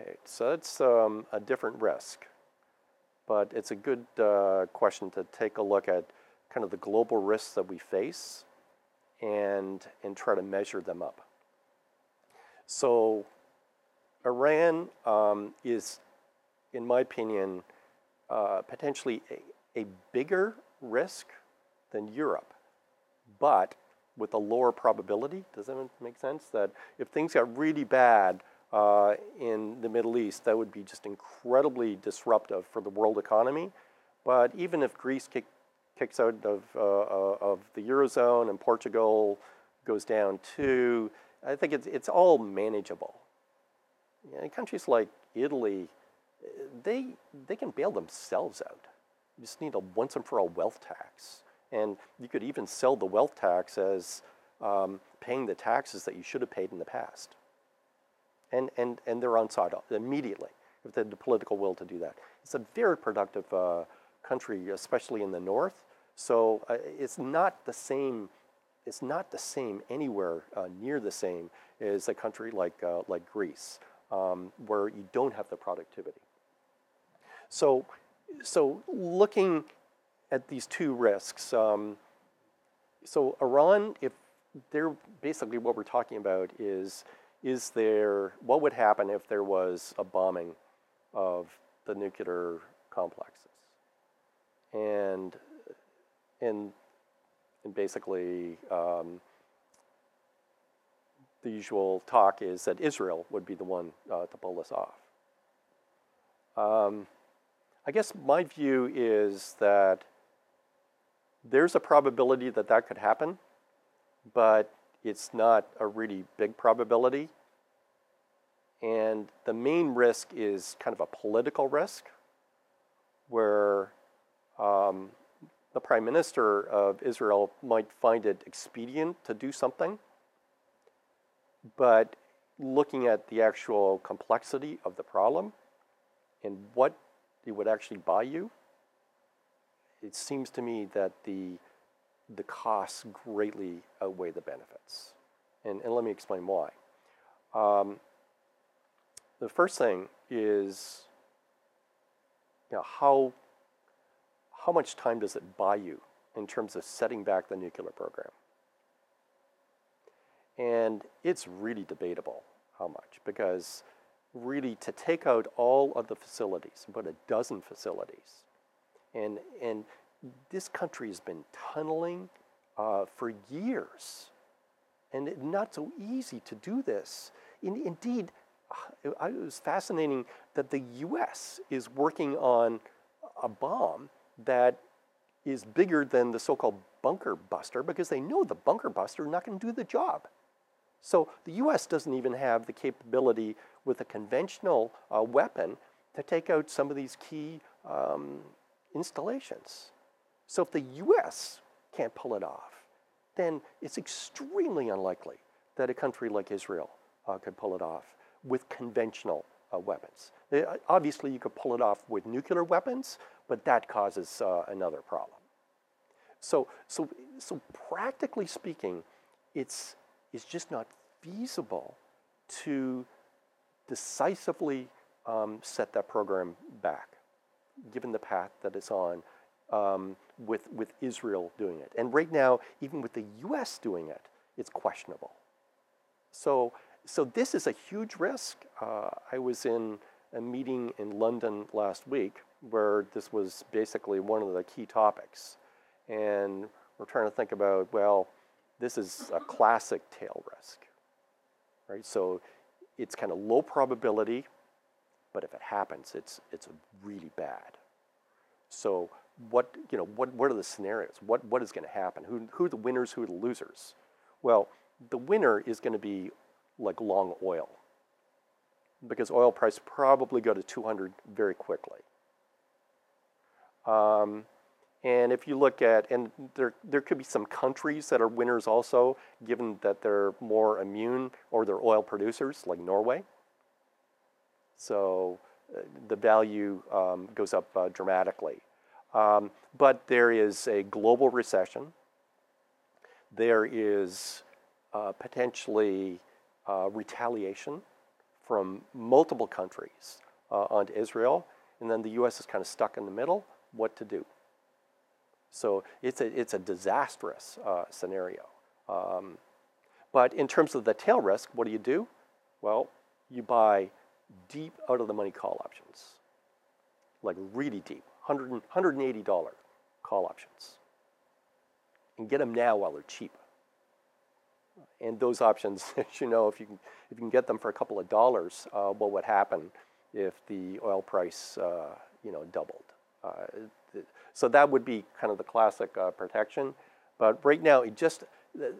Okay, so that's um, a different risk, but it's a good uh, question to take a look at kind of the global risks that we face and, and try to measure them up. So Iran um, is, in my opinion, uh, potentially a, a bigger risk than Europe, but with a lower probability. Does that make sense? That if things got really bad uh, in the Middle East, that would be just incredibly disruptive for the world economy. But even if Greece kick, kicks out of, uh, uh, of the Eurozone and Portugal goes down too, I think it's, it's all manageable. You know, countries like Italy, they, they can bail themselves out. You just need a once and for all wealth tax. And you could even sell the wealth tax as um, paying the taxes that you should have paid in the past. And, and, and they're on side immediately if they had the political will to do that. It's a very productive uh, country, especially in the north. So uh, it's not the same. It's not the same anywhere uh, near the same as a country like uh, like Greece, um, where you don't have the productivity. So, so looking at these two risks. Um, so Iran, if they're basically what we're talking about is is there what would happen if there was a bombing of the nuclear complexes and and and basically um, the usual talk is that Israel would be the one uh, to pull this off. Um, I guess my view is that there's a probability that that could happen, but it's not a really big probability. And the main risk is kind of a political risk where um, the prime minister of Israel might find it expedient to do something, but looking at the actual complexity of the problem and what it would actually buy you, it seems to me that the, the costs greatly outweigh the benefits. And, and let me explain why. Um, the first thing is you know, how, how much time does it buy you in terms of setting back the nuclear program? And it's really debatable how much, because really to take out all of the facilities, about a dozen facilities, and, and this country has been tunneling uh, for years. And it, not so easy to do this. In, indeed, it, it was fascinating that the US is working on a bomb that is bigger than the so called bunker buster because they know the bunker buster is not going to do the job. So the US doesn't even have the capability with a conventional uh, weapon to take out some of these key um, installations. So if the US can't pull it off, then it's extremely unlikely that a country like Israel uh, could pull it off with conventional uh, weapons. Uh, obviously, you could pull it off with nuclear weapons, but that causes uh, another problem. So, so, so practically speaking, it's, it's just not feasible to decisively um, set that program back given the path that it's on um, with, with Israel doing it. And right now, even with the US doing it, it's questionable. So, so this is a huge risk. Uh, I was in a meeting in London last week where this was basically one of the key topics. And we're trying to think about, well, this is a classic tail risk, right? So it's kind of low probability, but if it happens, it's, it's really bad. So what, you know, what, what are the scenarios? What, what is going to happen? Who, who are the winners, who are the losers? Well, the winner is going to be like long oil because oil price probably go to 200 very quickly. Um, and if you look at, and there, there could be some countries that are winners also, given that they're more immune or they're oil producers, like Norway. So uh, the value um, goes up uh, dramatically. Um, but there is a global recession. There is uh, potentially uh, retaliation from multiple countries uh, onto Israel, and then the U.S. is kind of stuck in the middle. What to do? So it's a it's a disastrous uh, scenario. Um, but in terms of the tail risk, what do you do? Well, you buy deep out of the money call options, like really deep, $100, $180 call options. And get them now while they're cheap. And those options, as you know, if you can, if you can get them for a couple of dollars, uh, what would happen if the oil price, uh, you know, doubled? Uh, so that would be kind of the classic uh, protection. But right now, it just the,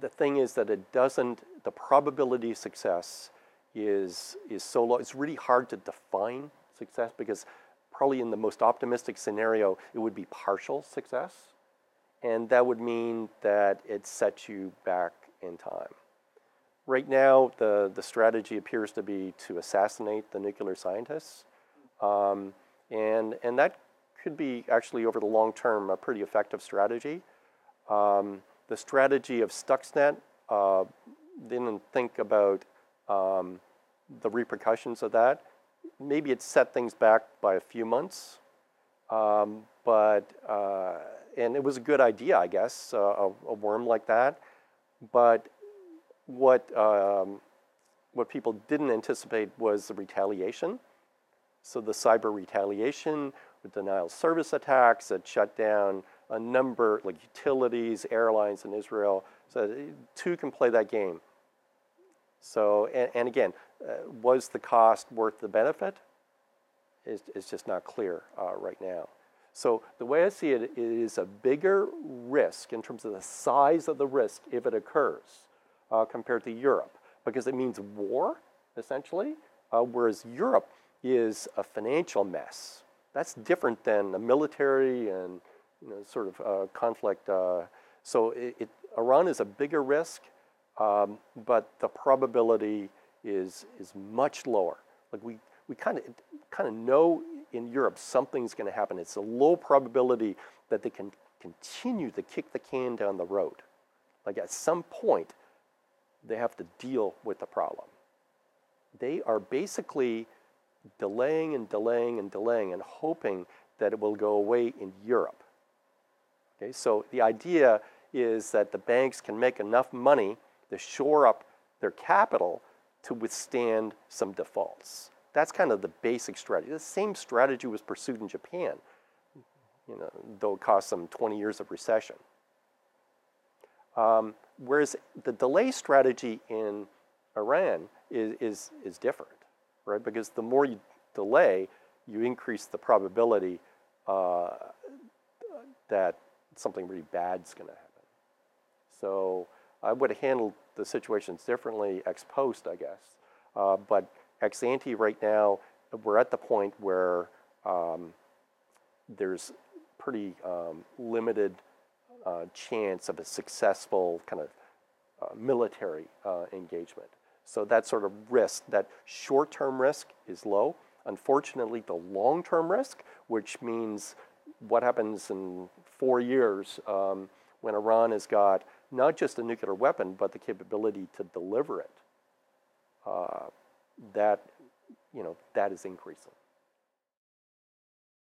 the thing is that it doesn't. The probability of success is is so low. It's really hard to define success because probably in the most optimistic scenario, it would be partial success, and that would mean that it sets you back in time. Right now, the, the strategy appears to be to assassinate the nuclear scientists. Um, and, and that could be actually over the long term a pretty effective strategy. Um, the strategy of Stuxnet uh, didn't think about um, the repercussions of that. Maybe it set things back by a few months, um, but uh, and it was a good idea, I guess, uh, a, a, worm like that. But what um, what people didn't anticipate was the retaliation. So the cyber retaliation with denial service attacks that shut down a number, like utilities, airlines in Israel. So two can play that game. So, and, and again, uh, was the cost worth the benefit? It's, is just not clear uh, right now. So the way I see it, it is a bigger risk in terms of the size of the risk if it occurs uh, compared to Europe, because it means war, essentially, uh, whereas Europe is a financial mess. That's different than a military and you know, sort of uh, conflict. Uh, so it, it, Iran is a bigger risk, um, but the probability is is much lower. Like we we kind of kind of know in Europe something's going to happen. It's a low probability that they can continue to kick the can down the road. Like at some point, they have to deal with the problem. They are basically delaying and delaying and delaying and hoping that it will go away in Europe. Okay, so the idea is that the banks can make enough money to shore up their capital to withstand some defaults. That's kind of the basic strategy. The same strategy was pursued in Japan, you know, though it cost them 20 years of recession. Um, whereas the delay strategy in Iran is, is, is different right? Because the more you delay, you increase the probability uh, that something really bad is going to happen. So I would have handled the situations differently ex post, I guess. Uh, but ex ante right now, we're at the point where um, there's pretty um, limited uh, chance of a successful kind of uh, military uh, engagement. So that sort of risk, that short-term risk is low. Unfortunately, the long-term risk, which means what happens in four years um, when Iran has got not just a nuclear weapon, but the capability to deliver it, uh, that, you know, that is increasing.